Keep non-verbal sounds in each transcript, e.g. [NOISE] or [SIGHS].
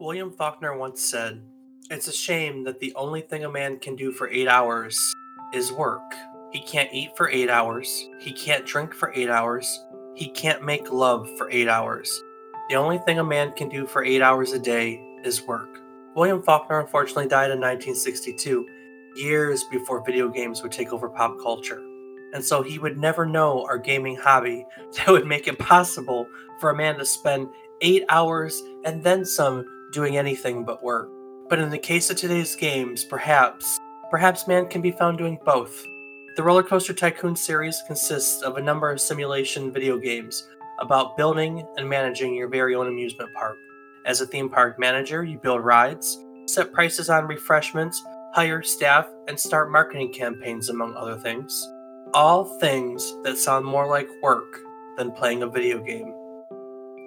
William Faulkner once said, It's a shame that the only thing a man can do for eight hours is work. He can't eat for eight hours. He can't drink for eight hours. He can't make love for eight hours. The only thing a man can do for eight hours a day is work. William Faulkner unfortunately died in 1962, years before video games would take over pop culture. And so he would never know our gaming hobby [LAUGHS] that would make it possible for a man to spend eight hours and then some doing anything but work. But in the case of today's games, perhaps, perhaps man can be found doing both. The Roller Coaster Tycoon series consists of a number of simulation video games about building and managing your very own amusement park. As a theme park manager, you build rides, set prices on refreshments, hire staff, and start marketing campaigns, among other things. All things that sound more like work than playing a video game.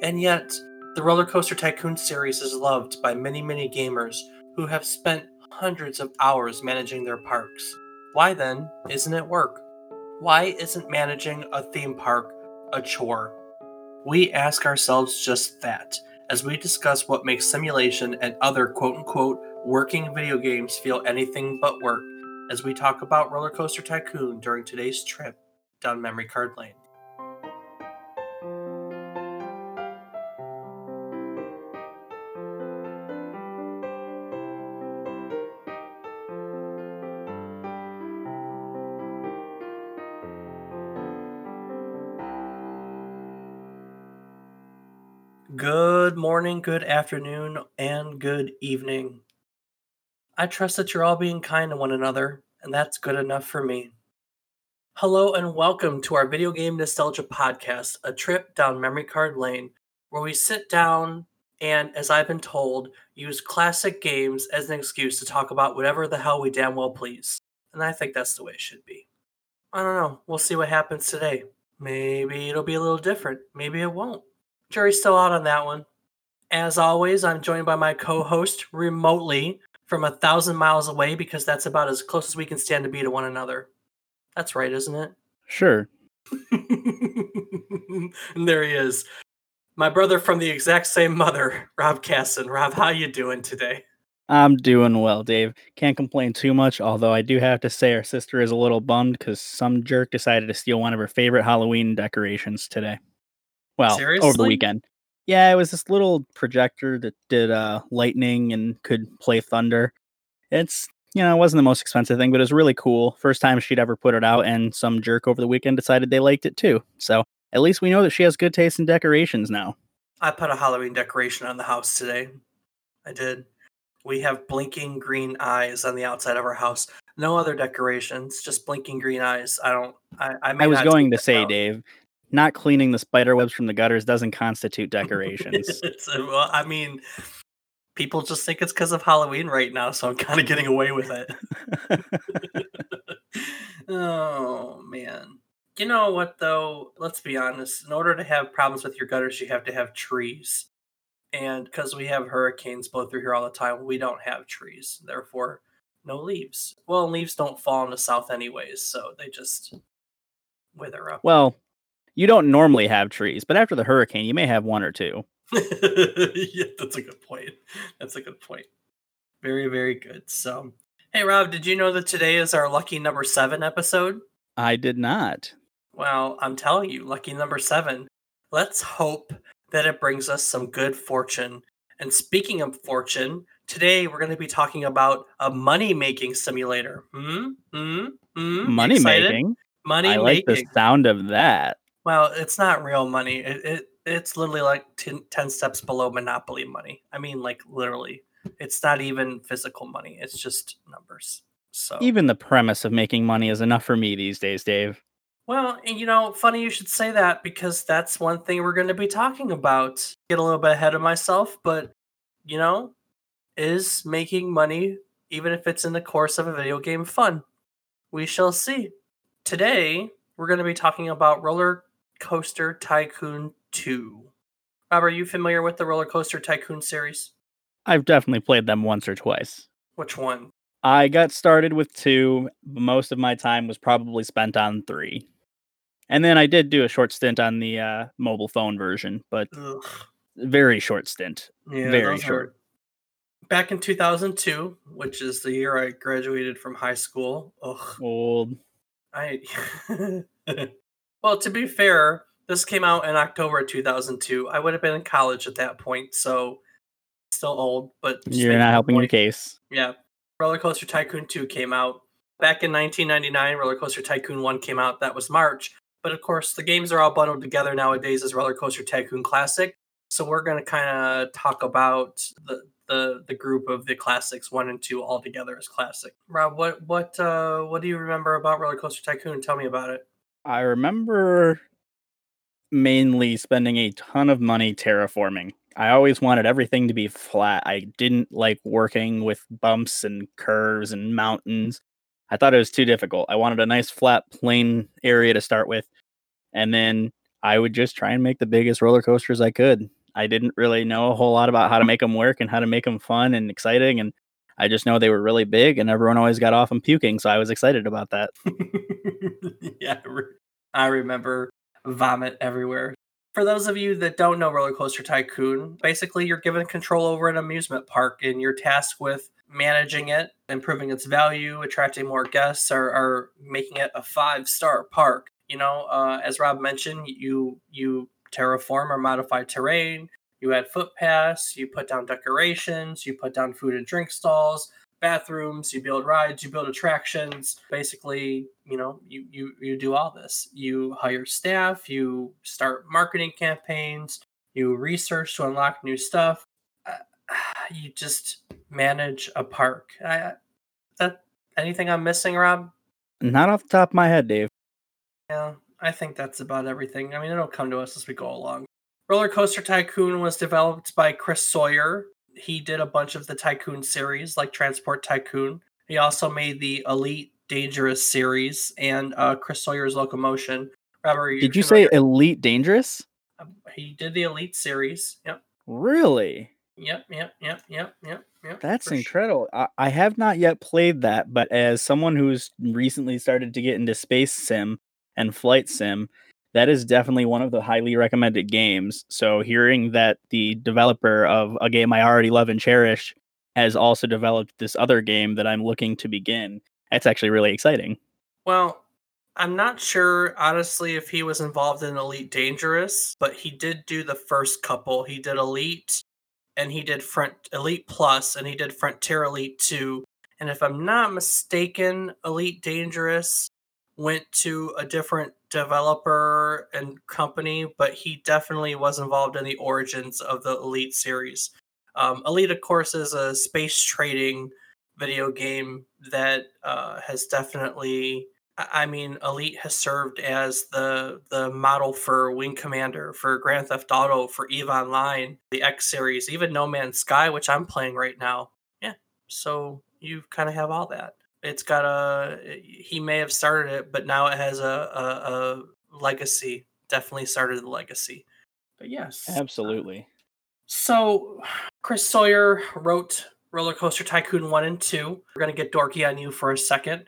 And yet, the Roller Coaster Tycoon series is loved by many, many gamers who have spent hundreds of hours managing their parks. Why then isn't it work? Why isn't managing a theme park a chore? We ask ourselves just that as we discuss what makes simulation and other quote unquote working video games feel anything but work as we talk about Roller Coaster Tycoon during today's trip down memory card lane. Good morning, good afternoon, and good evening. I trust that you're all being kind to one another, and that's good enough for me. Hello, and welcome to our Video Game Nostalgia Podcast, a trip down memory card lane where we sit down and, as I've been told, use classic games as an excuse to talk about whatever the hell we damn well please. And I think that's the way it should be. I don't know. We'll see what happens today. Maybe it'll be a little different. Maybe it won't. Jury's still out on that one. As always, I'm joined by my co host remotely from a thousand miles away because that's about as close as we can stand to be to one another. That's right, isn't it? Sure. [LAUGHS] and there he is. My brother from the exact same mother, Rob Casson. Rob, how you doing today? I'm doing well, Dave. Can't complain too much, although I do have to say our sister is a little bummed because some jerk decided to steal one of her favorite Halloween decorations today. Well, Seriously? over the weekend. Yeah, it was this little projector that did uh, lightning and could play thunder. It's you know, it wasn't the most expensive thing, but it was really cool. First time she'd ever put it out, and some jerk over the weekend decided they liked it too. So at least we know that she has good taste in decorations now. I put a Halloween decoration on the house today. I did. We have blinking green eyes on the outside of our house. No other decorations, just blinking green eyes. I don't. I, I, may I was not going to say, out. Dave, not cleaning the spider webs from the gutters doesn't constitute [LAUGHS] decorations. It's- uh, well, I mean, people just think it's because of Halloween right now, so I'm kind of getting away with it. [LAUGHS] oh man. You know what though? Let's be honest. In order to have problems with your gutters, you have to have trees. And because we have hurricanes blow through here all the time, we don't have trees. Therefore, no leaves. Well, leaves don't fall in the south anyways, so they just wither up. well, you don't normally have trees, but after the hurricane, you may have one or two. [LAUGHS] yeah, that's a good point. That's a good point. Very, very good. So, hey, Rob, did you know that today is our lucky number seven episode? I did not. Well, I'm telling you, lucky number seven. Let's hope that it brings us some good fortune. And speaking of fortune, today we're going to be talking about a money making simulator. Hmm? Hmm? Hmm? Money Excited? making. Money I like the sound of that. Well, it's not real money. It, it it's literally like 10, 10 steps below monopoly money. I mean, like literally. It's not even physical money. It's just numbers. So Even the premise of making money is enough for me these days, Dave. well, and you know, funny you should say that because that's one thing we're going to be talking about. Get a little bit ahead of myself, but you know, is making money even if it's in the course of a video game fun? We shall see. Today, we're going to be talking about Roller Coaster Tycoon 2. Rob, are you familiar with the Roller Coaster Tycoon series? I've definitely played them once or twice. Which one? I got started with two. Most of my time was probably spent on three. And then I did do a short stint on the uh, mobile phone version, but Ugh. very short stint. Yeah, Very short. Back in 2002, which is the year I graduated from high school. Ugh. Old. I [LAUGHS] [LAUGHS] well, to be fair, this came out in October 2002. I would have been in college at that point, so still old, but you're not helping point. your case. Yeah. Roller Coaster Tycoon 2 came out back in 1999. Roller Coaster Tycoon 1 came out. That was March. But of course, the games are all bundled together nowadays as Roller Coaster Tycoon Classic. So we're going to kind of talk about the, the the group of the classics one and two all together as classic. Rob, what what uh, what do you remember about Roller Coaster Tycoon? Tell me about it. I remember mainly spending a ton of money terraforming. I always wanted everything to be flat. I didn't like working with bumps and curves and mountains. I thought it was too difficult. I wanted a nice flat plain area to start with. And then I would just try and make the biggest roller coasters I could. I didn't really know a whole lot about how to make them work and how to make them fun and exciting and I just know they were really big and everyone always got off and puking, so I was excited about that. [LAUGHS] yeah, I remember vomit everywhere. For those of you that don't know Roller Coaster Tycoon, basically you're given control over an amusement park and you're tasked with managing it, improving its value, attracting more guests, or, or making it a five star park. You know, uh, as Rob mentioned, you you terraform or modify terrain, you add footpaths, you put down decorations, you put down food and drink stalls, bathrooms, you build rides, you build attractions. Basically, you know, you you you do all this. You hire staff, you start marketing campaigns, you research to unlock new stuff. Uh, [SIGHS] you just manage a park. I, that anything I'm missing, Rob? Not off the top of my head, Dave. Yeah, I think that's about everything. I mean, it'll come to us as we go along. Roller Coaster Tycoon was developed by Chris Sawyer, he did a bunch of the Tycoon series, like Transport Tycoon. He also made the Elite Dangerous series and uh, Chris Sawyer's Locomotion. Robert, did you say Elite Dangerous? Um, he did the Elite series. Yep. Really? Yep, yep, yep, yep, yep, yep. That's incredible. Sure. I, I have not yet played that, but as someone who's recently started to get into space sim and flight sim, that is definitely one of the highly recommended games. So hearing that the developer of a game I already love and cherish has also developed this other game that I'm looking to begin, that's actually really exciting. Well, I'm not sure honestly if he was involved in Elite Dangerous, but he did do the first couple. He did Elite and he did Front Elite Plus and he did Frontier Elite 2. And if I'm not mistaken, Elite Dangerous went to a different developer and company, but he definitely was involved in the origins of the Elite series. Um, Elite, of course, is a space trading video game that uh, has definitely. I mean, Elite has served as the the model for Wing Commander, for Grand Theft Auto, for Eve Online, the X series, even No Man's Sky, which I'm playing right now. Yeah, so you kind of have all that it's got a he may have started it but now it has a, a, a legacy definitely started the legacy. But yes uh, absolutely. so chris sawyer wrote roller coaster tycoon 1 and 2 we're going to get dorky on you for a second.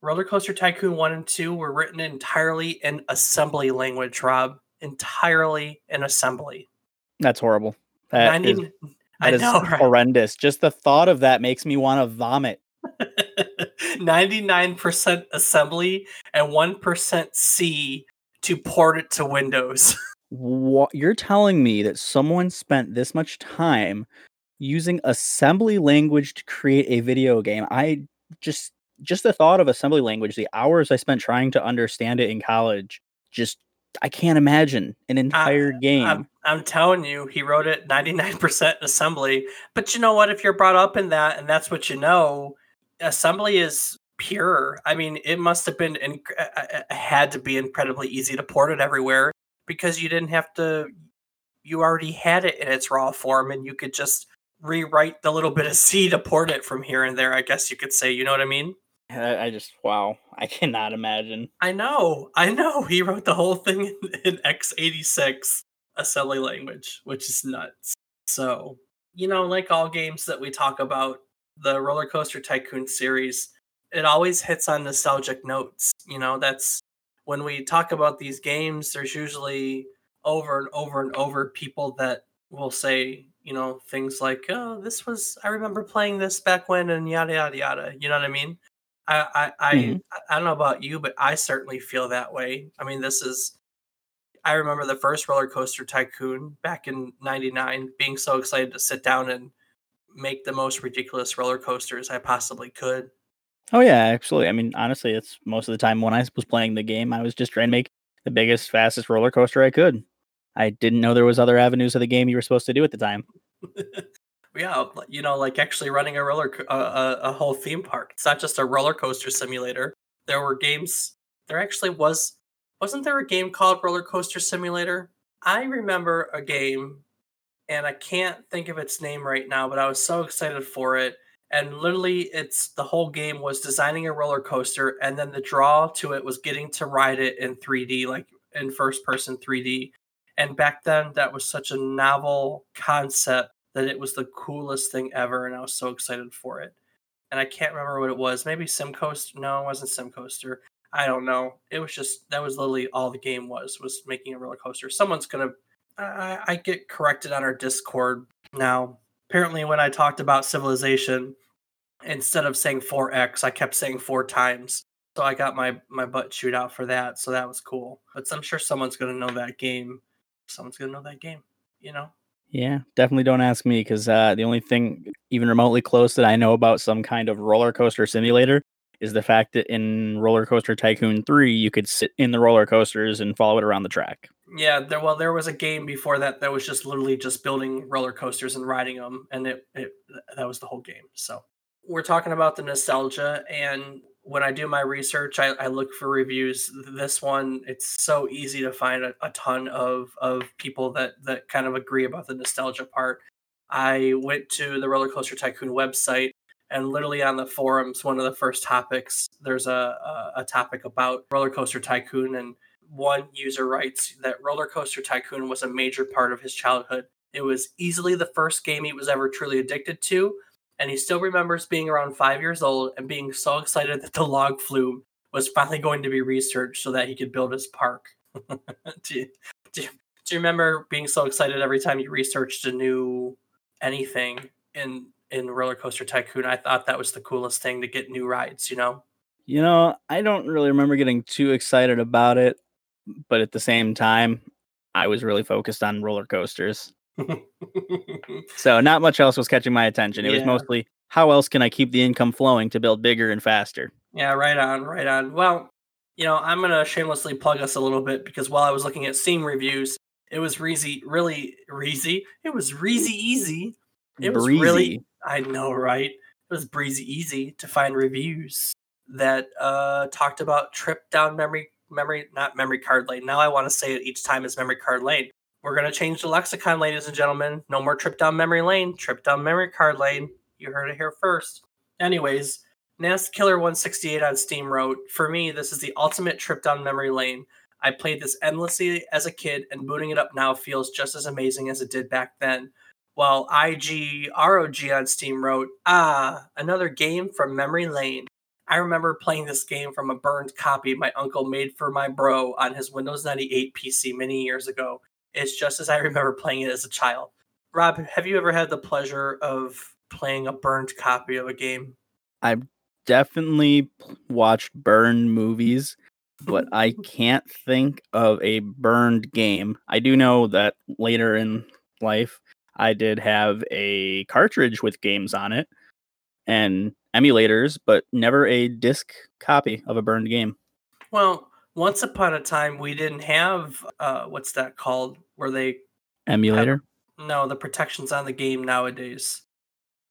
Roller coaster tycoon 1 and 2 were written entirely in assembly language rob. Entirely in assembly. That's horrible. That 90, is, that is know, right? horrendous. Just the thought of that makes me want to vomit [LAUGHS] 99% assembly and 1% C to port it to Windows. [LAUGHS] what you're telling me that someone spent this much time using assembly language to create a video game. I just just the thought of assembly language, the hours I spent trying to understand it in college, just I can't imagine an entire I, game. I'm, I'm, telling you, he wrote it 99% assembly. But you know what? If you're brought up in that and that's what you know, assembly is pure. I mean, it must have been inc- uh, uh, uh, had to be incredibly easy to port it everywhere because you didn't have to. You already had it in its raw form, and you could just rewrite the little bit of [LAUGHS] C to port it from here and there. I guess you could say. You know what I mean? I just wow, I cannot imagine. I know, I know. He wrote the whole thing in, [LAUGHS] in x86 assembly language, which is nuts. So, you know, like all games that we talk about, the Roller Coaster Tycoon series, it always hits on nostalgic notes. You know, that's when we talk about these games, there's usually over and over and over people that will say, you know, things like, oh, this was I remember playing this back when and yada yada yada. You know what I mean? I I I, Mhm. I don't know about you, but I certainly feel that way. I mean, this is I remember the first roller coaster tycoon back in 99 being so excited to sit down and make the most ridiculous roller coasters I possibly could. Oh yeah, absolutely. I mean, honestly, it's most of the time when I was playing the game, I was just trying to make the biggest, fastest roller coaster I could. I didn't know there was other avenues of the game you were supposed to do at the time. [LAUGHS] yeah, you know, like actually running a roller co- uh, a, a whole theme park. It's not just a roller coaster simulator. There were games. There actually was wasn't there a game called Roller Coaster Simulator? I remember a game and I can't think of its name right now, but I was so excited for it. And literally it's the whole game was designing a roller coaster and then the draw to it was getting to ride it in 3D like in first person 3D. And back then that was such a novel concept that it was the coolest thing ever and I was so excited for it. And I can't remember what it was. Maybe Simcoaster? No, it wasn't Simcoaster. I don't know. It was just that was literally all the game was was making a roller coaster. Someone's gonna. I, I get corrected on our Discord now. Apparently, when I talked about civilization, instead of saying 4x, I kept saying four times. So I got my my butt chewed out for that. So that was cool. But I'm sure someone's gonna know that game. Someone's gonna know that game. You know. Yeah, definitely don't ask me because uh, the only thing even remotely close that I know about some kind of roller coaster simulator is the fact that in Roller Coaster Tycoon 3, you could sit in the roller coasters and follow it around the track. Yeah, there well there was a game before that that was just literally just building roller coasters and riding them and it, it that was the whole game. So, we're talking about the nostalgia and when I do my research, I, I look for reviews. This one, it's so easy to find a, a ton of of people that that kind of agree about the nostalgia part. I went to the Roller Coaster Tycoon website and literally on the forums one of the first topics there's a, a, a topic about roller coaster tycoon and one user writes that roller coaster tycoon was a major part of his childhood it was easily the first game he was ever truly addicted to and he still remembers being around five years old and being so excited that the log flume was finally going to be researched so that he could build his park [LAUGHS] do, you, do, you, do you remember being so excited every time you researched a new anything in in Roller Coaster Tycoon. I thought that was the coolest thing to get new rides, you know? You know, I don't really remember getting too excited about it, but at the same time, I was really focused on roller coasters. [LAUGHS] so not much else was catching my attention. It yeah. was mostly how else can I keep the income flowing to build bigger and faster? Yeah, right on, right on. Well, you know, I'm gonna shamelessly plug us a little bit because while I was looking at Steam reviews, it was Reezy, really Reezy. It was Reezy Easy. It was Breezy. really I know, right? It was breezy easy to find reviews that uh, talked about trip down memory memory not memory card lane. Now I want to say it each time as memory card lane. We're gonna change the lexicon, ladies and gentlemen. No more trip down memory lane. Trip down memory card lane. You heard it here first. Anyways, Nast Killer 168 on Steam wrote, For me, this is the ultimate trip down memory lane. I played this endlessly as a kid, and booting it up now feels just as amazing as it did back then while IG ROG on Steam wrote, Ah, another game from Memory Lane. I remember playing this game from a burned copy my uncle made for my bro on his Windows 98 PC many years ago. It's just as I remember playing it as a child. Rob, have you ever had the pleasure of playing a burned copy of a game? I've definitely watched burned movies, but I [LAUGHS] can't think of a burned game. I do know that later in life, I did have a cartridge with games on it and emulators, but never a disc copy of a burned game. Well, once upon a time, we didn't have uh, what's that called? Where they emulator? Have, no, the protections on the game nowadays.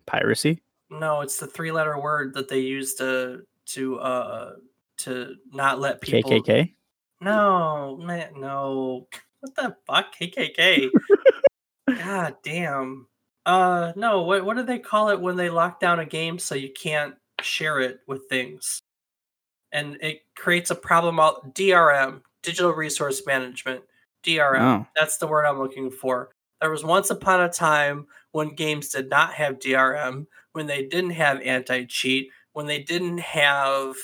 Piracy? No, it's the three-letter word that they use to to uh to not let people. KKK. No, man, no. [LAUGHS] What the fuck, KKK? [LAUGHS] God damn. Uh no, what what do they call it when they lock down a game so you can't share it with things? And it creates a problem out DRM, digital resource management. DRM. Oh. That's the word I'm looking for. There was once upon a time when games did not have DRM, when they didn't have anti-cheat, when they didn't have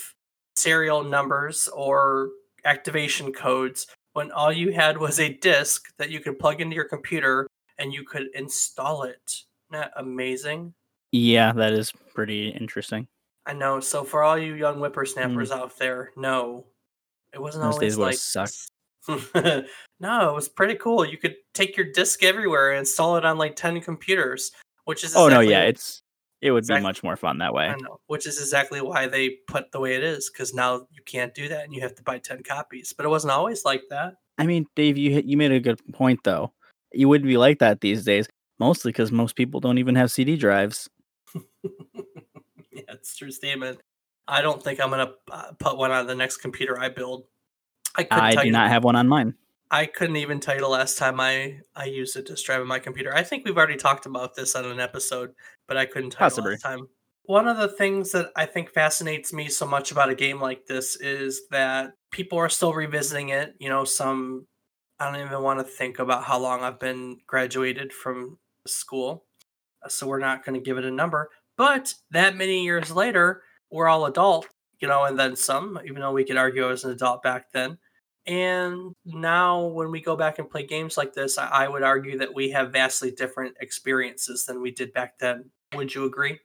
serial numbers or activation codes, when all you had was a disk that you could plug into your computer and you could install it. Isn't that amazing? Yeah, that is pretty interesting. I know. So for all you young whippersnappers out there, no, it wasn't Mm. Those always like sucked. [LAUGHS] no, it was pretty cool. You could take your disc everywhere and install it on like ten computers, which is Oh no, yeah, it's it would Exactly. be much more fun that way. I know, which is exactly why they put the way it is because now you can't do that and you have to buy ten copies. But it wasn't always like that. I mean, Dave, you hit- you made a good point though. You wouldn't be like that these days, mostly because most people don't even have CD drives. [LAUGHS] yeah, it's a true statement. I don't think I'm gonna uh, put one on the next computer I build. I I do you not have one on mine. I couldn't even tell you the last time I I used a disk drive on my computer. I think we've already talked about this on an episode, but I couldn't tell you the last time. One of the things that I think fascinates me so much about a game like this is that people are still revisiting it. You know, some I don't even want to think about how long I've been graduated from school, so we're not going to give it a number. But that many years later, we're all adult, you know, and then some. Even though we could argue I was an adult back then. And now, when we go back and play games like this, I, I would argue that we have vastly different experiences than we did back then. Would you agree?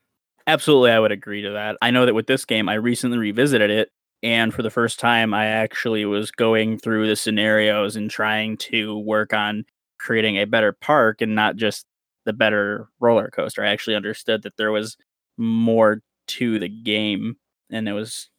Absolutely, I would agree to that. I know that with this game, I recently revisited it, and for the first time, I actually was going through the scenarios and trying to work on creating a better park and not just the better roller coaster. I actually understood that there was more to the game, and it was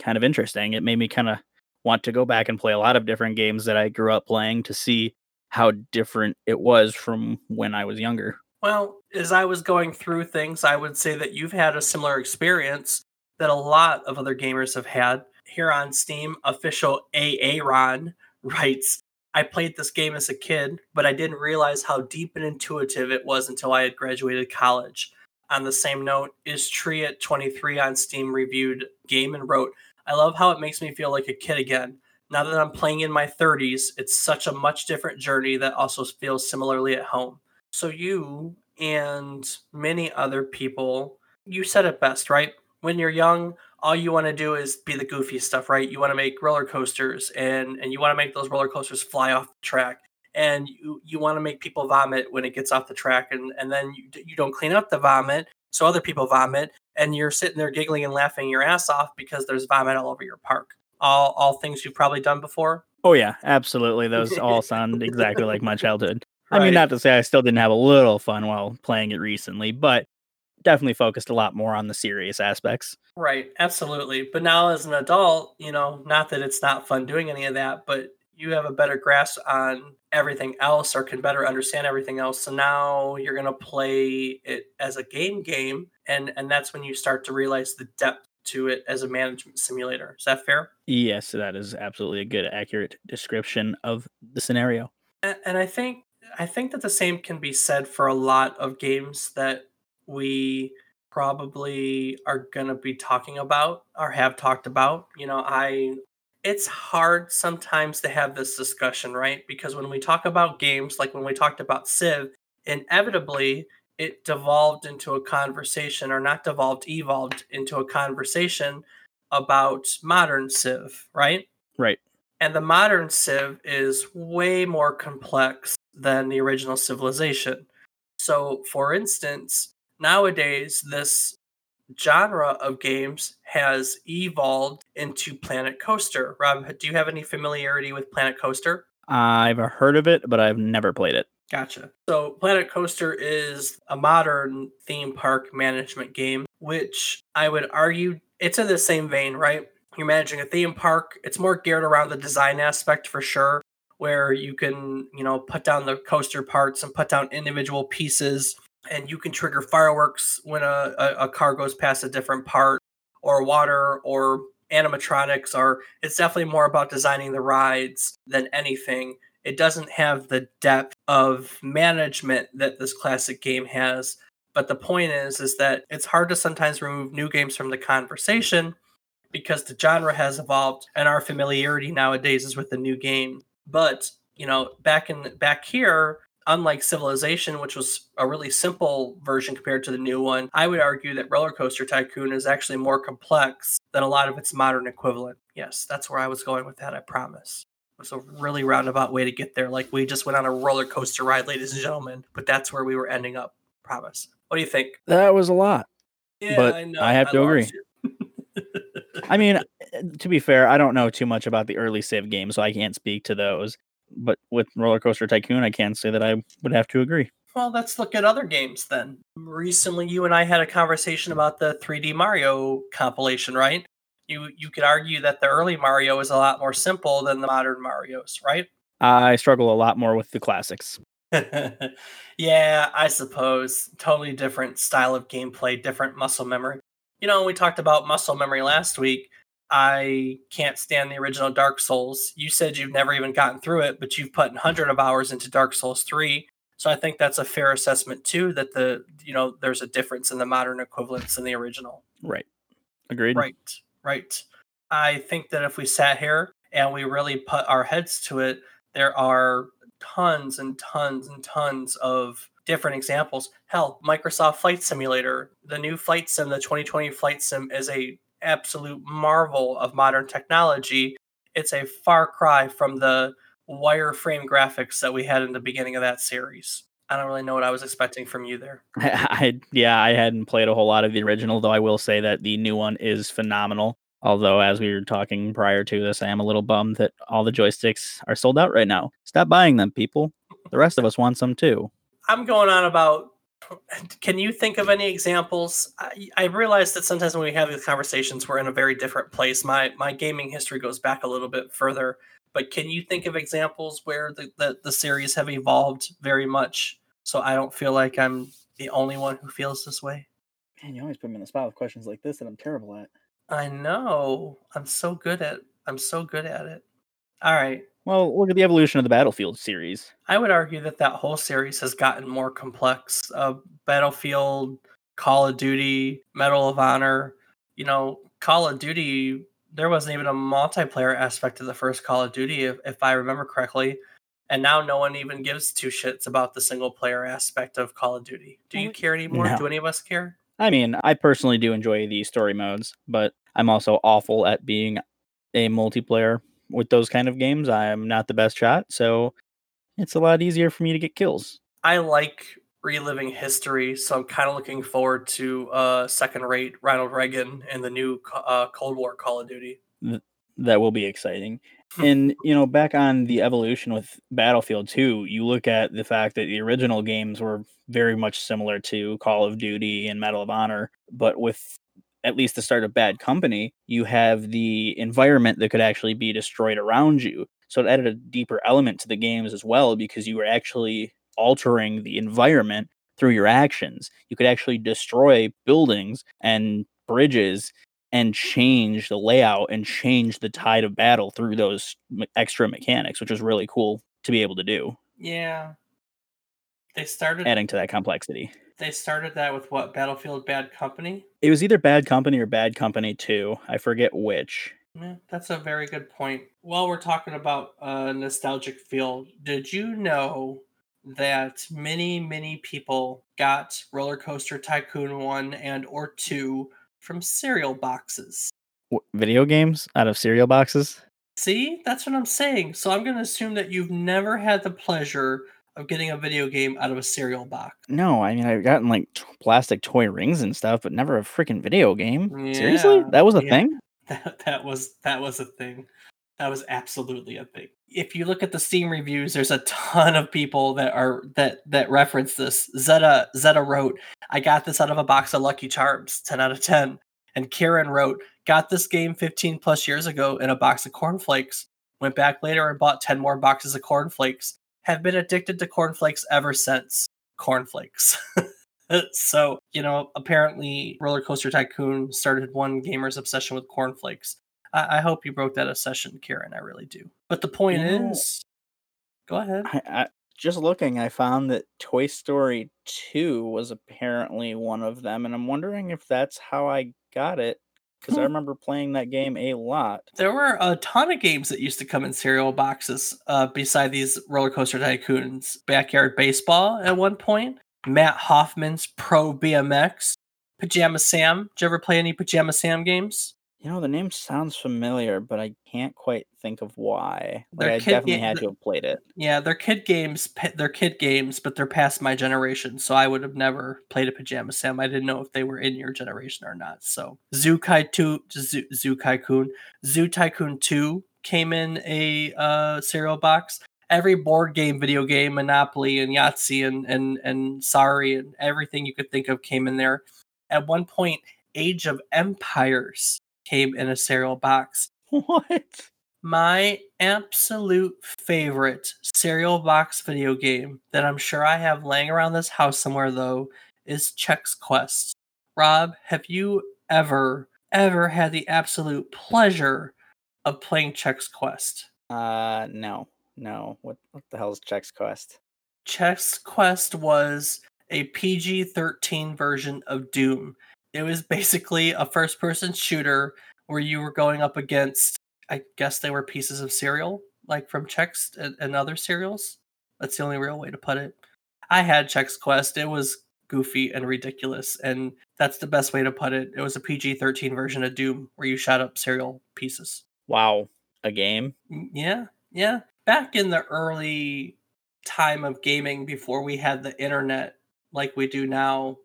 kind of interesting. It made me kind of want to go back and play a lot of different games that I grew up playing to see how different it was from when I was younger. Well, as I was going through things, I would say that you've had a similar experience that a lot of other gamers have had. Here on Steam, official Aaron [LAUGHS] writes, I played this game as a kid, but I didn't realize how deep and intuitive it was until I had graduated college. On the same note, is Tree at 23 on Steam reviewed game and wrote, I love how it makes me feel like a kid again. Now that I'm playing in my 30s, it's such a much different journey that also feels similarly at home. So you and many other people, you said it best, right? When you're young, all you want to do is be the goofy stuff, right? You want to make roller coasters and and you want to make those roller coasters fly off the track. And you, you want to make people vomit when it gets off the track and, and then you, you don't clean up the vomit so other people vomit and you're sitting there giggling and laughing your ass off because there's vomit all over your park. All all things you've probably done before. Oh yeah, absolutely. Those [LAUGHS] all sound exactly like my childhood. I mean, not to say I still didn't have a little fun while playing it recently, but definitely focused a lot more on the serious aspects. Right, absolutely. But now as an adult, you know, not that it's not fun doing any of that, but you have a better grasp on everything else or can better understand everything else. So now you're going to play it as a game game and and that's when you start to realize the depth to it as a management simulator. Is that fair? Yes, that is absolutely a good, accurate description of the scenario. A- And I think I think that the same can be said for a lot of games that we probably are going to be talking about or have talked about. You know, I it's hard sometimes to have this discussion, right? Because when we talk about games, like when we talked about Civ, inevitably it devolved into a conversation or not devolved, evolved into a conversation about modern Civ, right? Right. And the modern Civ is way more complex than the original Civilization. So, for instance, nowadays, this genre of games has evolved into Planet Coaster. Rob, do you have any familiarity with Planet Coaster? I've heard of it, but I've never played it. Gotcha. So, Planet Coaster is a modern theme park management game, which I would argue it's in the same vein, right? You're managing a theme park. It's more geared around the design aspect for sure, where you can, you know, put down the coaster parts and put down individual pieces, and you can trigger fireworks when a, a, a car goes past a different part, or water, or animatronics, or it's definitely more about designing the rides than anything. It doesn't have the depth of management that this classic game has but the point is is that it's hard to sometimes remove new games from the conversation because the genre has evolved and our familiarity nowadays is with the new game. But you know back in back here unlike civilization which was a really simple version compared to the new one i would argue that roller coaster tycoon is actually more complex than a lot of its modern equivalent yes that's where i was going with that i promise It was a really roundabout way to get there. Like we just went on a roller coaster ride, ladies and gentlemen. But that's where we were ending up. Promise. What do you think? That was a lot. Yeah, But I, know. I have to agree. I mean, to be fair, I don't know too much about the early Civ games, so I can't speak to those. But with Roller Coaster Tycoon, I can say that I would have to agree. Well, let's look at other games then. Recently, you and I had a conversation about the 3D Mario compilation, right? You you could argue that the early Mario is a lot more simple than the modern Mario's, right? I struggle a lot more with the classics. [LAUGHS] yeah, I suppose. Totally different style of gameplay, different muscle memory. You know, we talked about muscle memory last week. I can't stand the original Dark Souls. You said you've never even gotten through it, but you've put 100 of hours into Dark Souls 3. So I think that's a fair assessment too that the, you know, there's a difference in the modern equivalents in the original. Right. Agreed. Right, right. I think that if we sat here and we really put our heads to it, there are tons and tons and tons of different examples. Hell, Microsoft Flight Simulator, the new Flight Sim, the 2020 Flight Sim is a absolute marvel of modern technology. It's a far cry from the wireframe graphics that we had in the beginning of that series. I don't really know what I was expecting from you there. [LAUGHS] I, yeah, I hadn't played a whole lot of the original, though I will say that the new one is phenomenal. Although, as we were talking prior to this, I am a little bummed that all the joysticks are sold out right now. Stop buying them, people. The rest of us want some too. I'm going on about. Can you think of any examples? I, I realize that sometimes when we have these conversations, we're in a very different place. My my gaming history goes back a little bit further, but can you think of examples where the, the, the series have evolved very much? So I don't feel like I'm the only one who feels this way. Man, you always put me in the spot with questions like this that I'm terrible at. I know. I'm so good at. I'm so good at it. All right. Well, look at the evolution of the Battlefield series. I would argue that that whole series has gotten more complex. Uh, Battlefield, Call of Duty, Medal of Honor. You know, Call of Duty. There wasn't even a multiplayer aspect to the first Call of Duty, if, if I remember correctly. And now no one even gives two shits about the single player aspect of Call of Duty. Do you Mm, care anymore? no. Do any of us care? I mean, I personally do enjoy the story modes, but I'm also awful at being a multiplayer with those kind of games. I'm not the best shot, so it's a lot easier for me to get kills. I like reliving history, so I'm kind of looking forward to uh, second-rate Ronald Reagan and the new uh, Cold War Call of Duty. That will be exciting. Hmm. and you know, back on the evolution with Battlefield 2, you look at the fact that the original games were very much similar to Call of Duty and Medal of Honor, but with at least the start of Bad Company, you have the environment that could actually be destroyed around you. So it added a deeper element to the games as well because you were actually altering the environment through your actions. You could actually destroy buildings and bridges and change the layout and change the tide of battle through those extra mechanics, which was really cool to be able to do, Yeah, they started. adding to that complexity. They started that with what Battlefield Bad Company. It was either Bad Company or Bad Company 2. I forget which. Yeah, that's a very good point. While we're talking about a nostalgic feel, did you know that many, many people got Roller Coaster Tycoon 1 and or 2 from cereal boxes? W- video games out of cereal boxes? See, that's what I'm saying. So I'm going to assume that you've never had the pleasure of getting a video game out of a cereal box. No, I mean I've gotten like t- plastic toy rings and stuff, but never a freaking video game. Seriously, that was a yeah. thing. [LAUGHS] That that was that was a thing. That was absolutely a thing. If you look at the Steam reviews, there's a ton of people that are that that reference this. Zeta Zeta wrote, "I got this out of a box of Lucky Charms, 10 out of 10." And Karen wrote, "Got this game 15 plus years ago in a box of cornflakes. Went back later and bought 10 more boxes of cornflakes. Have been addicted to cornflakes ever since. Cornflakes." [LAUGHS] so you know apparently roller coaster tycoon started one gamer's obsession with cornflakes I, I hope you broke that obsession karen i really do but the point know- is go ahead I, I, just looking, I found that Toy Story 2 was apparently one of them, and I'm wondering if that's how I got it. Because I Hmm. remember playing that game a lot. there were a ton of games that used to come in cereal boxes uh, beside these roller coaster tycoons backyard baseball at one point mat hoffman's pro bmx pajama sam did you ever play any pajama sam games You know, the name sounds familiar, but I can't quite think of why. Like, I definitely ga- had to have played it. Yeah, they're kid games. They're kid games, but they're past my generation, so I would have never played a Pajama Sam. I didn't know if they were in your generation or not. So Zoo Kai Two, Zoo, Zoo Tycoon, Zoo Tycoon Two came in a uh, cereal box. Every board game, video game, Monopoly, and Yahtzee, and and and Sorry, and everything you could think of came in there. At one point, Age of Empires came in a cereal box [LAUGHS] What? my absolute favorite cereal box video game that I'm sure I have laying around this house somewhere though is Chex Quest. Rob, have you ever ever had the absolute pleasure of playing Chex Quest? Uh, no, no. What what the hell is Chex Quest? Chex Quest was a PG 13 version of Doom. It was basically a first person shooter where you were going up against, I guess they were pieces of cereal, like from Chex and, and other cereals. That's the only real way to put it. I had Chex Quest. It was goofy and ridiculous, and that's the best way to put it. It was a PG 13 version of Doom where you shot up cereal pieces. Wow, a game? Mm, Yeah, yeah. Back in the early time of gaming before we had the internet like we do now,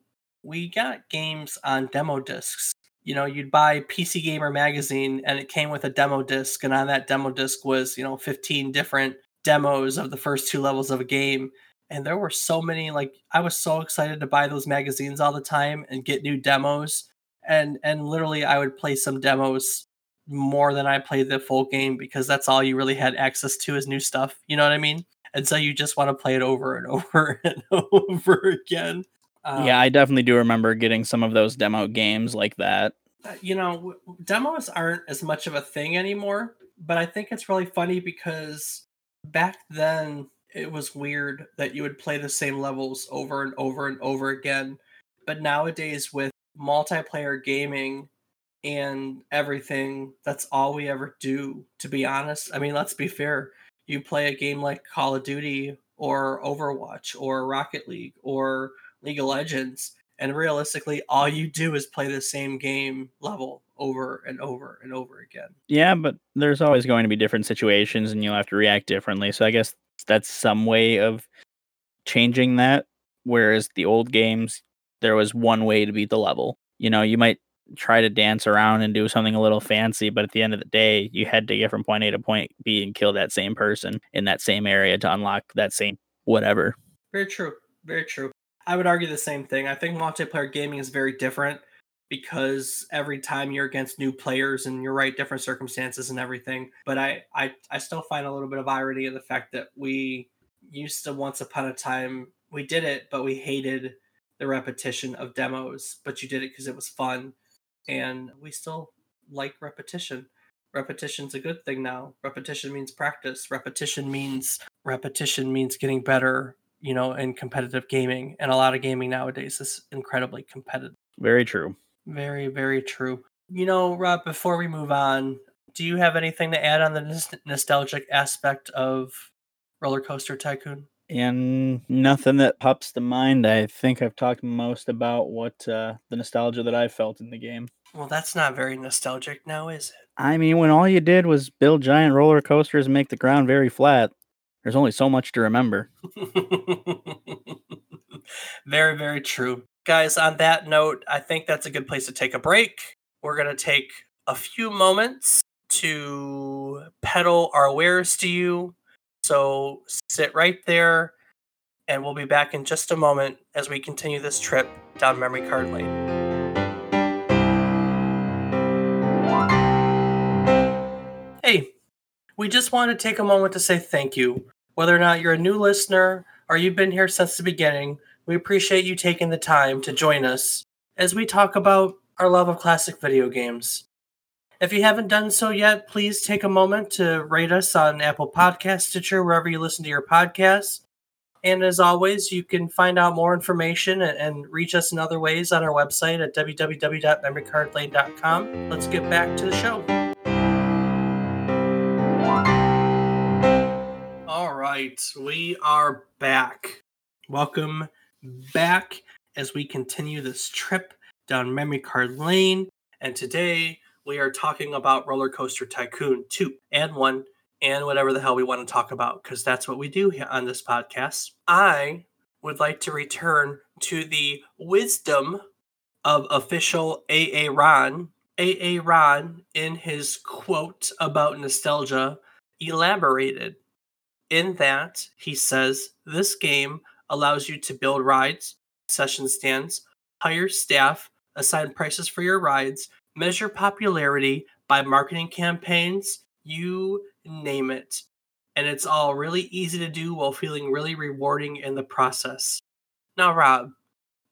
we got games on demo discs. You know, you'd buy PC Gamer magazine and it came with a demo disc and on that demo disc was, you know, 15 different demos of the first two levels of a game. And there were so many like I was so excited to buy those magazines all the time and get new demos and and literally I would play some demos more than I played the full game because that's all you really had access to is new stuff. You know what I mean? And so you just want to play it over and [LAUGHS] over and over again. Um, yeah, I definitely do remember getting some of those demo games like that. uh, you know, demos aren't as much of a thing anymore, but I think it's really funny because back then it was weird that you would play the same levels over and over and over again. But nowadays, with multiplayer gaming and everything, that's all we ever do, to be honest. I mean, let's be fair. You play a game like Call of Duty or Overwatch or Rocket League or League of Legends, and realistically, all you do is play the same game level over and over and over again. Yeah, but there's always going to be different situations and you'll have to react differently. So I guess that's some way of changing that. Whereas the old games, there was one way to beat the level. You know, you might try to dance around and do something a little fancy, but at the end of the day, you had to get from point A to point B and kill that same person in that same area to unlock that same whatever. Very true. Very true. I would argue the same thing. I think multiplayer gaming is very different because every time you're against new players and you're right, different circumstances and everything. But I, I, I still find a little bit of irony in the fact that we used to once upon a time we did it, but we hated the repetition of demos. But you did it because it was fun, and we still like repetition. Repetition's a good thing now. Repetition means practice. Repetition means repetition means getting better you know, in competitive gaming. And a lot of gaming nowadays is incredibly competitive. Very true. Very, very true. You know, Rob, before we move on, do you have anything to add on the nos- nostalgic aspect of Roller Coaster Tycoon? And nothing that pops to mind. I think I've talked most about what uh, the nostalgia that I felt in the game. Well, that's not very nostalgic now, is it? I mean, when all you did was build giant roller coasters and make the ground very flat, there's only so much to remember. [LAUGHS] very, very true. Guys, on that note, I think that's a good place to take a break. We're going to take a few moments to peddle our wares to you. So sit right there, and we'll be back in just a moment as we continue this trip down memory card lane. Hey, we just want to take a moment to say thank you. Whether or not you're a new listener or you've been here since the beginning, we appreciate you taking the time to join us as we talk about our love of classic video games. If you haven't done so yet, please take a moment to rate us on Apple Podcast, Stitcher, wherever you listen to your podcasts. And as always, you can find out more information and, and reach us in other ways on our website at www.memorycardlane.com. Let's get back to the show. Right, we are back. Welcome back as we continue this trip down memory card lane. And today We are talking about Roller Coaster Tycoon 2 and 1 and whatever the hell we want to talk about because that's what we do here on this podcast. I would like to return to the wisdom of official AA Ron. AA Ron, in his quote about nostalgia, elaborated in that he says this game allows you to build rides, session stands, hire staff, assign prices for your rides, measure popularity by marketing campaigns, you name it. And it's all really easy to do while feeling really rewarding in the process. Now, Rob,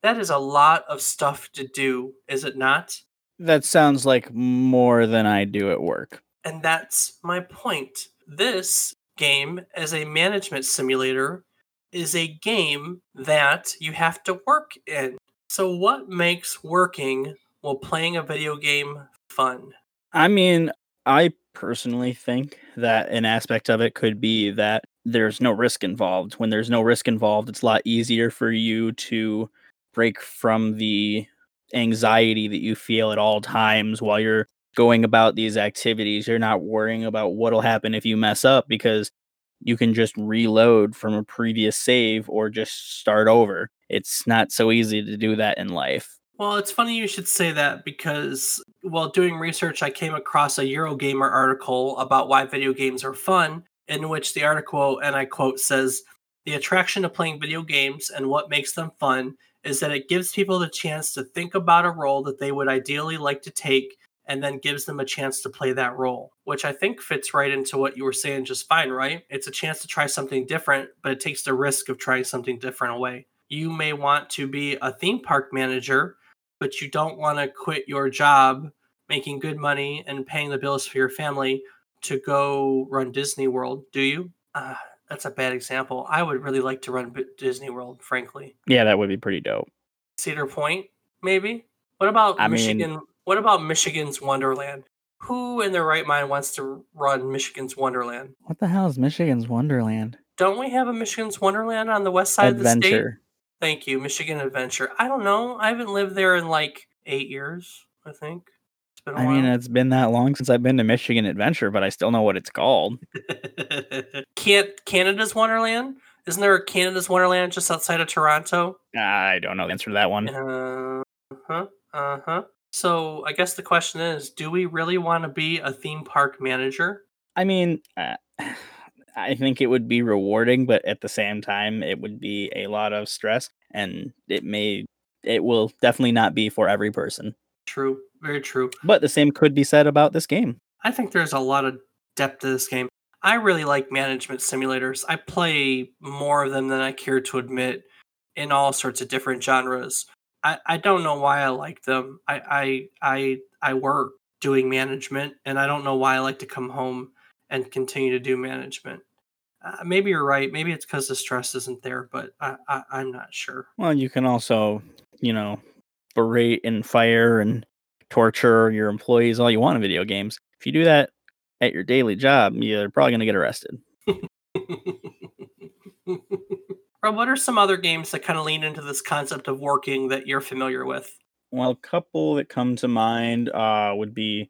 that is a lot of stuff to do, is it not? That sounds like more than I do at work. And that's my point. This game, as a management simulator, is a game that you have to work in. So, what makes working while playing a video game fun? I mean, I personally think that an aspect of it could be that there's no risk involved. When there's no risk involved, it's a lot easier for you to break from the anxiety that you feel at all times while you're going about these activities. You're not worrying about what'll happen if you mess up because you can just reload from a previous save or just start over. It's not so easy to do that in life. Well, it's funny you should say that because while doing research, I came across a Eurogamer article about why video games are fun, in which the article, and I quote, says, The attraction of playing video games and what makes them fun is that it gives people the chance to think about a role that they would ideally like to take and then gives them a chance to play that role, which I think fits right into what you were saying just fine, right? It's a chance to try something different, but it takes the risk of trying something different away. You may want to be a theme park manager but you don't want to quit your job making good money and paying the bills for your family to go run Disney World, do you? Uh, that's a bad example. I would really like to run Disney World, frankly. Yeah, that would be pretty dope. Cedar Point, maybe. What about I Michigan? mean- what about Michigan's Wonderland? Who in their right mind wants to run Michigan's Wonderland? What the hell is Michigan's Wonderland? Don't we have a Michigan's Wonderland on the west side of the state? Adventure. Thank you, Michigan Adventure. I don't know. I haven't lived there in like eight years. I think it's been a I mean, it's been that long since I've been to Michigan Adventure, but I still know what it's called. [LAUGHS] Can't Canada's Wonderland? Isn't there a Canada's Wonderland just outside of Toronto? I don't know the answer to that one. Uh huh. Uh huh. So I guess the question is, do we really want to be a theme park manager? I mean, uh, [SIGHS] I think it would be rewarding, but at the same time, it would be a lot of stress, and it may, it will definitely not be for every person. True. Very true. But the same could be said about this game. I think there's a lot of depth to this game. I really like management simulators. I play more of them than I care to admit in all sorts of different genres. I, I don't know why I like them. I, I I I work doing management and I don't know why I like to come home and continue to do management. Uh, maybe you're right. Maybe it's because the stress isn't there, but I, I I'm not sure. Well, you can also, you know, berate and fire and torture your employees all you want in video games. If you do that at your daily job, you're probably going to get arrested. [LAUGHS] Rob, what are some other games that kind of lean into this concept of working that you're familiar with? Well, a couple that come to mind uh, would be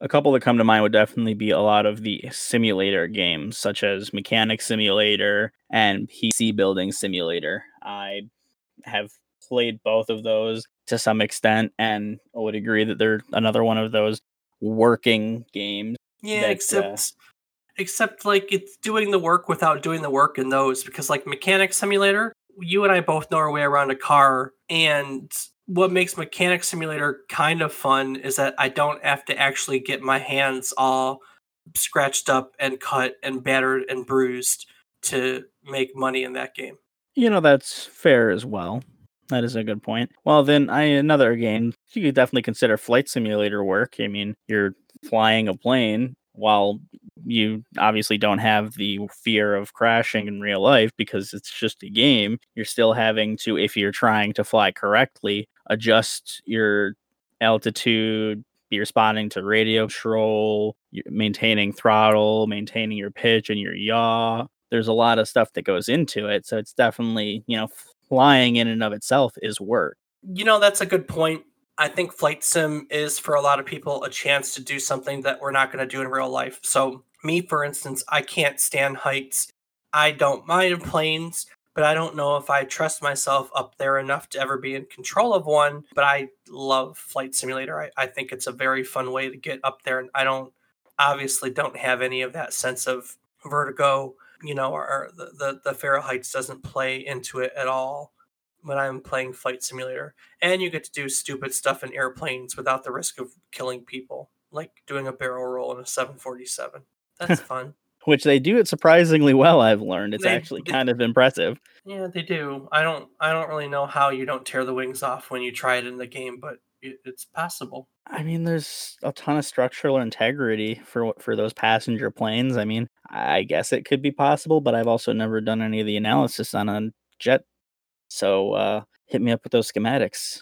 a couple that come to mind would definitely be a lot of the simulator games, such as Mechanic Simulator and PC Building Simulator. I have played both of those to some extent, and I would agree that they're another one of those working games. Yeah, that, uh, except like it's doing the work without doing the work in those because like mechanic simulator, you and I both know our way around a car and what makes mechanic simulator kind of fun is that I don't have to actually get my hands all scratched up and cut and battered and bruised to make money in that game. You know, that's fair as well. That is a good point. Well, then I another game you could definitely consider flight simulator work. I mean, you're flying a plane while you obviously don't have the fear of crashing in real life because it's just a game. You're still having to, if you're trying to fly correctly, adjust your altitude, be responding to radio control, maintaining throttle, maintaining your pitch and your yaw. There's a lot of stuff that goes into it. So it's definitely, you know, flying in and of itself is work. You know, that's a good point. I think flight sim is for a lot of people a chance to do something that we're not going to do in real life. So, me, for instance, I can't stand heights. I don't mind planes, but I don't know if I trust myself up there enough to ever be in control of one. But I love Flight Simulator. I, I think it's a very fun way to get up there. And I don't, obviously, don't have any of that sense of vertigo, you know, or, the, the, the heights doesn't play into it at all when I'm playing Flight Simulator. And you get to do stupid stuff in airplanes without the risk of killing people, like doing a barrel roll in a 747. That's [LAUGHS] fun which they do it surprisingly well. I've learned it's They- actually kind of impressive. Yeah, they do. I don't. I don't really know how you don't tear the wings off when you try it in the game, but it, it's possible. I mean, there's a ton of structural integrity for for those passenger planes. I mean, I guess it could be possible, but I've also never done any of the analysis on a jet. So uh, hit me up with those schematics.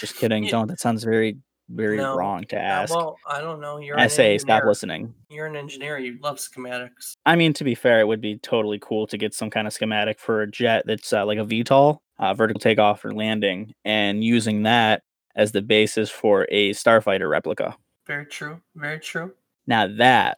Just [LAUGHS] kidding. Yeah. Don't. That sounds very very No. wrong to Uh, ask. well, I don't know. You're SA, stop listening. You're an engineer. You love schematics. I mean, to be fair, it would be totally cool to get some kind of schematic for a jet that's uh, like a VTOL, uh, vertical takeoff or landing, and using that as the basis for a starfighter replica. Very true. Very true. Now that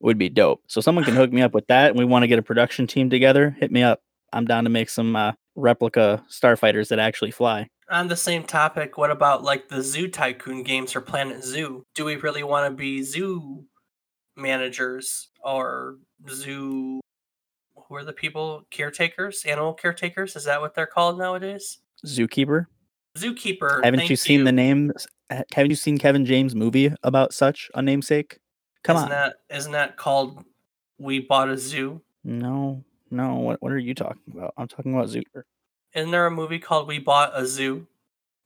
would be dope. So someone can hook me up with that, and we want to get a production team together. Hit me up. I'm down to make some uh, replica starfighters that actually fly. On the same topic, what about like the Zoo Tycoon games or Planet Zoo? Do we really want to be zoo managers or zoo? Who are the people? Caretakers, animal caretakers? Is that what they're called nowadays? Zookeeper. Zookeeper. Haven't you seen the name? Haven't you seen Kevin James' movie about such a namesake? Come isn't on. That, isn't that called We Bought a Zoo? No, no. What what are you talking about? I'm talking about Zookeeper. Isn't there a movie called We Bought a Zoo?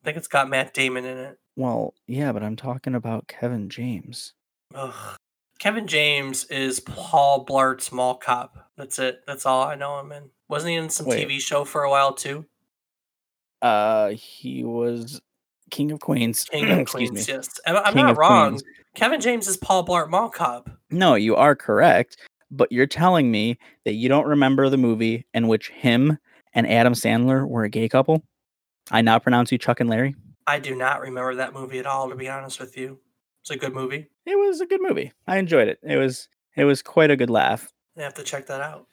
I think it's got Matt Damon in it. Well, yeah, but I'm talking about Kevin James. Ugh. Kevin James is Paul Blart's mall cop. That's it. That's all I know him in. Wasn't he in some Wait. TV show for a while too? Uh, he was King of Queens. King of [CLEARS THROAT] Queens. me. Yes, I'm, I'm not wrong. Queens. Kevin James is Paul Blart Mall Cop. No, you are correct, but you're telling me that you don't remember the movie in which him and Adam Sandler were a gay couple? I now pronounce you Chuck and Larry. I do not remember that movie at all. To be honest with you, it's a good movie. It was a good movie. I enjoyed it. It was it was quite a good laugh. I have to check that out.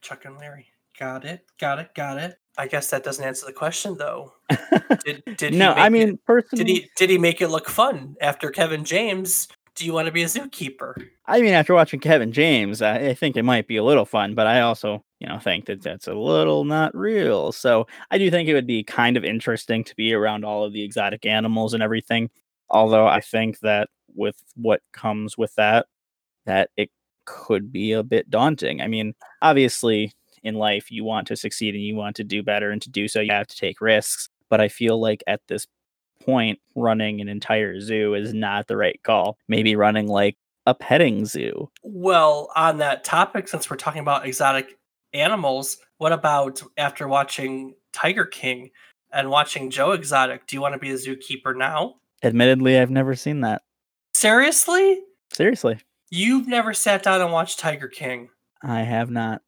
Chuck and Larry. Got it. Got it. Got it. I guess that doesn't answer the question though. [LAUGHS] Did did he no, I make it- mean personally, did he did he make it look fun after Kevin James? Do you want to be a zookeeper? I mean, after watching Kevin James, I, I think it might be a little fun, but I also, you know, think that that's a little not real. So I do think it would be kind of interesting to be around all of the exotic animals and everything. Although I think that with what comes with that, that it could be a bit daunting. I mean, obviously, in life, you want to succeed and you want to do better, and to do so, you have to take risks. But I feel like at this point, running an entire zoo is not the right call. Maybe running like a petting zoo. Well, on that topic, since we're talking about exotic animals, what about after watching Tiger King and watching Joe Exotic? Do you want to be a zookeeper now? Admittedly, I've never seen that. Seriously? Seriously, You've never sat down and watched Tiger King. I have not.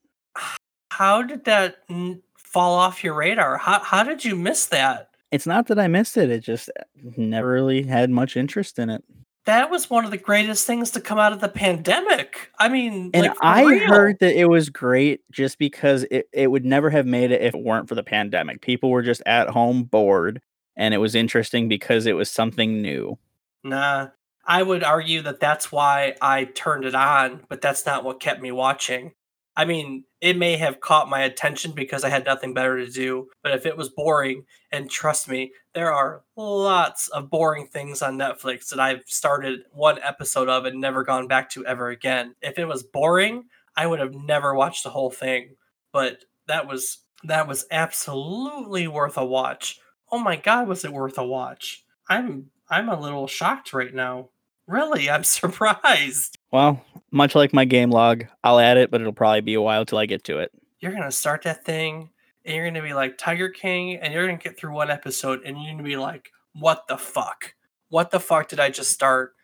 How did that n- fall off your radar? How, how did you miss that? It's not that I missed it, it just uh, never really had much interest in it. That was one of the greatest things to come out of the pandemic. I mean, And like, I real. heard that it was great just because it, it would never have made it if it weren't for the pandemic. People were just at home bored, and it was interesting because it was something new. Nah, I would argue that that's why I turned it on, but that's not what kept me watching. I mean, it may have caught my attention because I had nothing better to do, but if it was boring, and trust me, there are lots of boring things on Netflix that I've started one episode of and never gone back to ever again. If it was boring, I would have never watched the whole thing, but that was that was absolutely worth a watch. Oh my god, was it worth a watch? I'm I'm a little shocked right now. Really, I'm [LAUGHS] surprised. Well, much like my game log, I'll add it, but it'll probably be a while till I get to it. You're gonna start that thing, and you're gonna be like Tiger King, and you're gonna get through one episode, and you're gonna be like, "What the fuck? What the fuck did I just start?"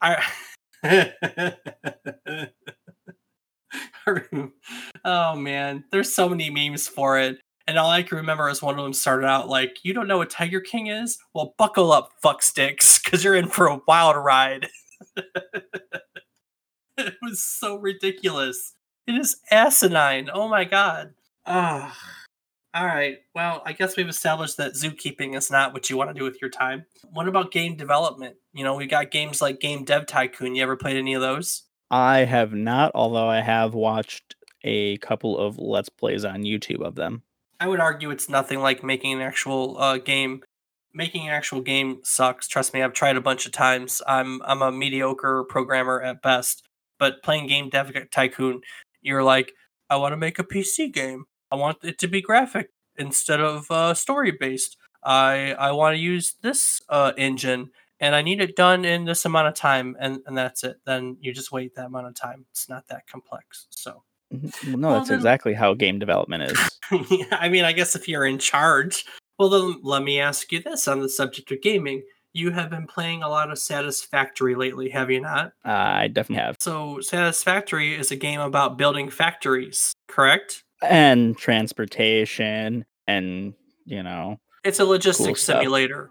I. [LAUGHS] oh man, there's so many memes for it. And all I can remember is one of them started out like, "You don't know what Tiger King is? Well, buckle up, fuck sticks, because you're in for a wild ride." [LAUGHS] [LAUGHS] it was so ridiculous. It is asinine. Oh my god. Ah. All right. Well, I guess we've established that zookeeping is not what you want to do with your time. What about game development? You know, we got games like Game Dev Tycoon. You ever played any of those? I have not, although I have watched a couple of Let's Plays on YouTube of them. I would argue it's nothing like making an actual uh, game. Making an actual game sucks. Trust me, I've tried a bunch of times. I'm I'm a mediocre programmer at best. But playing Game Dev Tycoon, you're like, I want to make a PC game. I want it to be graphic instead of uh, story based. I I want to use this uh, engine and I need it done in this amount of time, and, and that's it. Then you just wait that amount of time. It's not that complex. So, mm-hmm. no, well, that's then, exactly how game development is. [LAUGHS] yeah, I mean, I guess if you're in charge, well, then let me ask you this on the subject of gaming. You have been playing a lot of Satisfactory lately, have you not? Uh, I definitely have. So, Satisfactory is a game about building factories, correct? And transportation, and you know, it's a logistics cool simulator.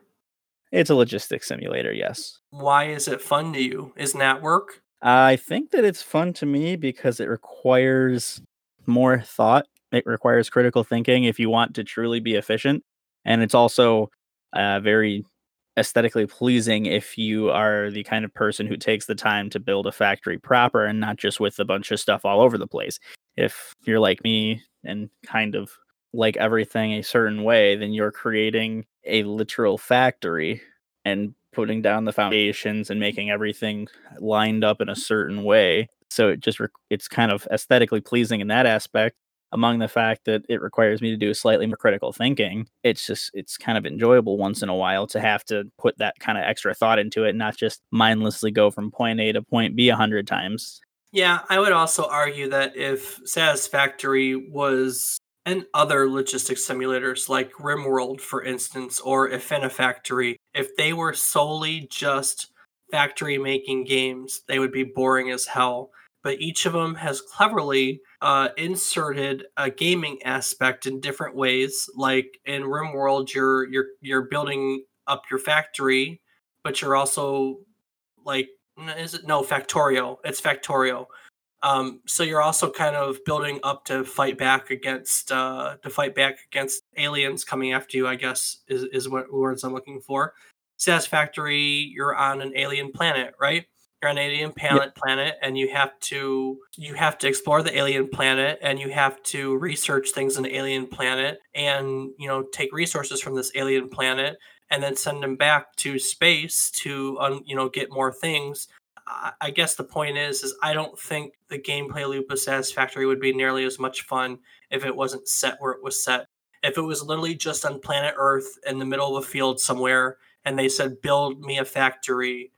It's a logistics simulator, yes. Why is it fun to you? Isn't that work? I think that it's fun to me because it requires more thought. It requires critical thinking if you want to truly be efficient. And it's also uh, very aesthetically pleasing if you are the kind of person who takes the time to build a factory proper and not just with a bunch of stuff all over the place. If you're like me and kind of like everything a certain way, then you're creating a literal factory and putting down the foundations and making everything lined up in a certain way. So it just re- it's kind of aesthetically pleasing in that aspect. Among the fact that it requires me to do slightly more critical thinking, it's just it's kind of enjoyable once in a while to have to put that kind of extra thought into it, and not just mindlessly go from point A to point B a hundred times. Yeah, I would also argue that if Satisfactory was and other logistics simulators like RimWorld, for instance, or Infinifactory, if they were solely just factory making games, they would be boring as hell. But each of them has cleverly uh, inserted a gaming aspect in different ways. Like in RimWorld, you're you're you're building up your factory, but you're also like is it no Factorio? It's Factorio um, so you're also kind of building up to fight back against uh, to fight back against aliens coming after you. I guess is is what words I'm looking for. Satisfactory, you're on an alien planet, right? You're on an alien planet, planet, and you have to you have to explore the alien planet, and you have to research things in the alien planet, and you know take resources from this alien planet, and then send them back to space to um, you know get more things I guess the point is, is I don't think the gameplay loop of Satisfactory would be nearly as much fun if it wasn't set where it was set. If it was literally just on planet Earth in the middle of a field somewhere, and they said, "Build me a factory,"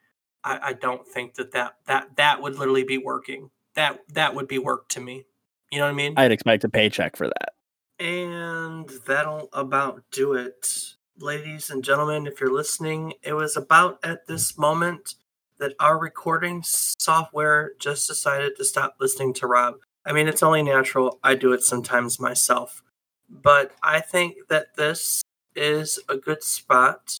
I, I don't think that, that that that would literally be working. That that would be work to me. You know what I mean? I'd expect a paycheck for that. And that'll about do it. Ladies and gentlemen, if you're listening, it was about at this moment that our recording software just decided to stop listening to Rob. I mean, it's only natural. I do it sometimes myself. But I think that this is a good spot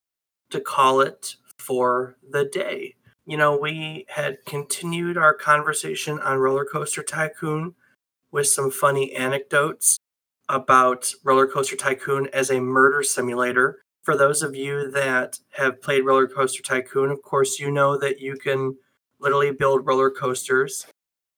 to call it for the day. You know, we had continued our conversation on Roller Coaster Tycoon with some funny anecdotes about Roller Coaster Tycoon as a murder simulator for those of you that have played Roller Coaster Tycoon, of course, you know that you can literally build roller coasters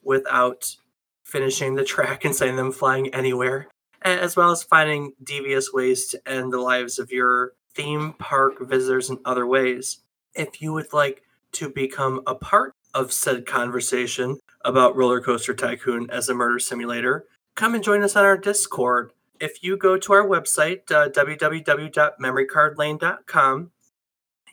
without finishing the track [LAUGHS] and sending them flying anywhere, as well as finding devious ways to end the lives of your theme park visitors in other ways. If you would like to become a part of said conversation about Roller Coaster Tycoon as a murder simulator, come and join us on our Discord if you go to our website, uh, www.memorycardlane.com,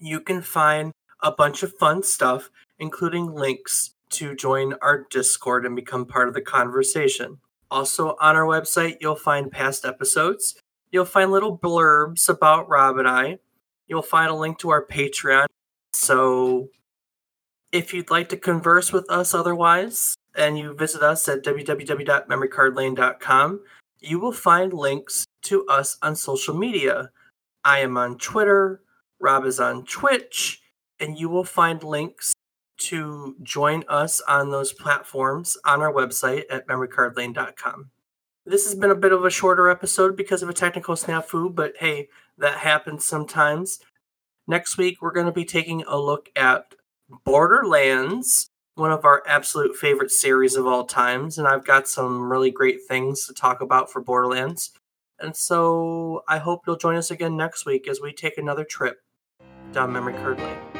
you can find a bunch of fun stuff, including links to join our Discord and become part of the conversation. Also, on our website, you'll find past episodes. You'll find little blurbs about Rob and I. You'll find a link to our Patreon. So, if you'd like to converse with us otherwise, and you visit us at www.memorycardlane.com, you will find links to us on social media. I am on Twitter, Rob is on Twitch, and you will find links to join us on those platforms on our website at memorycardlane.com. This has been a bit of a shorter episode because of a technical snafu, but hey, that happens sometimes. Next week, we're going to be taking a look at Borderlands, one of our absolute favorite series of all times, and I've got some really great things to talk about for Borderlands. And so I hope you'll join us again next week as we take another trip down memory card lane.